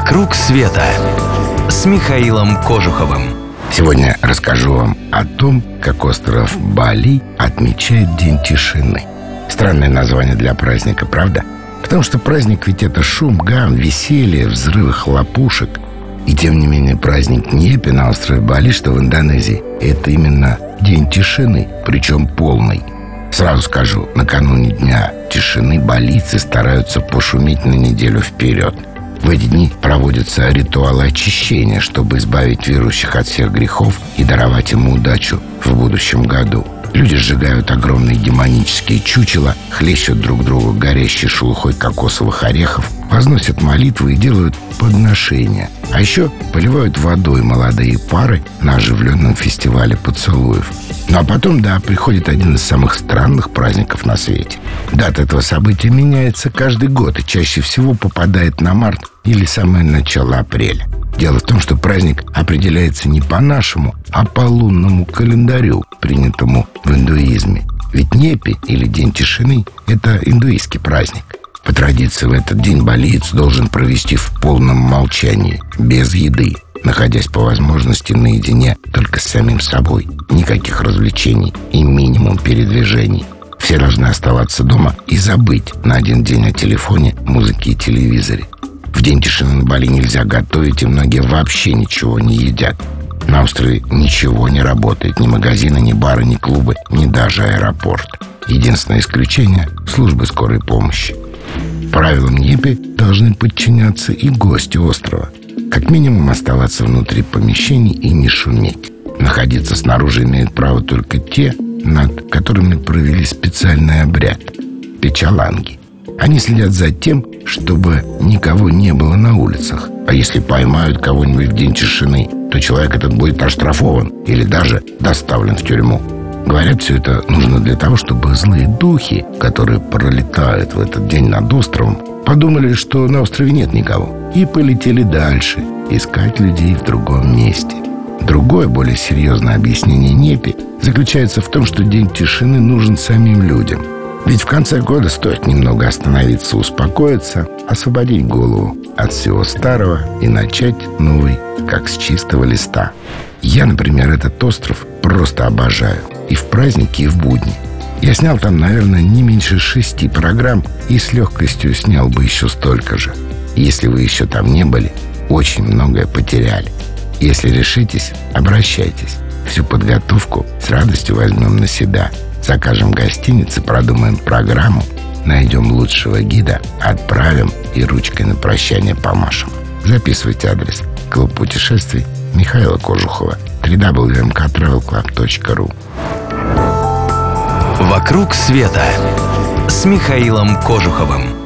«Вокруг света» с Михаилом Кожуховым. Сегодня расскажу вам о том, как остров Бали отмечает День тишины. Странное название для праздника, правда? Потому что праздник ведь это шум, гам, веселье, взрывы хлопушек. И тем не менее праздник Непи на острове Бали, что в Индонезии, это именно День тишины, причем полный. Сразу скажу, накануне Дня тишины балийцы стараются пошуметь на неделю вперед – в эти дни проводятся ритуалы очищения, чтобы избавить верующих от всех грехов и даровать ему удачу в будущем году. Люди сжигают огромные демонические чучела, хлещут друг друга горящей шелухой кокосовых орехов, возносят молитвы и делают подношения. А еще поливают водой молодые пары на оживленном фестивале поцелуев. А потом, да, приходит один из самых странных праздников на свете. Дата этого события меняется каждый год и чаще всего попадает на март или самое начало апреля. Дело в том, что праздник определяется не по нашему, а по лунному календарю, принятому в индуизме. Ведь Непи или День тишины – это индуистский праздник. По традиции в этот день болиец должен провести в полном молчании, без еды, находясь по возможности наедине только с самим собой. Никаких развлечений и минимум передвижений. Все должны оставаться дома и забыть на один день о телефоне, музыке и телевизоре. В день тишины на Бали нельзя готовить, и многие вообще ничего не едят. На острове ничего не работает. Ни магазины, ни бары, ни клубы, ни даже аэропорт. Единственное исключение – службы скорой помощи. Правилам НЕПИ должны подчиняться и гости острова. Как минимум оставаться внутри помещений и не шуметь. Находиться снаружи имеют право только те, над которыми провели специальный обряд – печаланги. Они следят за тем, чтобы никого не было на улицах. А если поймают кого-нибудь в день тишины, то человек этот будет оштрафован или даже доставлен в тюрьму. Говорят, все это нужно для того, чтобы злые духи, которые пролетают в этот день над островом, подумали, что на острове нет никого, и полетели дальше искать людей в другом месте. Другое, более серьезное объяснение Непи заключается в том, что день тишины нужен самим людям – ведь в конце года стоит немного остановиться, успокоиться, освободить голову от всего старого и начать новый, как с чистого листа. Я, например, этот остров просто обожаю. И в праздники, и в будни. Я снял там, наверное, не меньше шести программ и с легкостью снял бы еще столько же. Если вы еще там не были, очень многое потеряли. Если решитесь, обращайтесь. Всю подготовку с радостью возьмем на себя – Закажем гостиницы, продумаем программу, найдем лучшего гида, отправим и ручкой на прощание помашем. Записывайте адрес. Клуб путешествий Михаила Кожухова. www.mktravelclub.ru «Вокруг света» с Михаилом Кожуховым.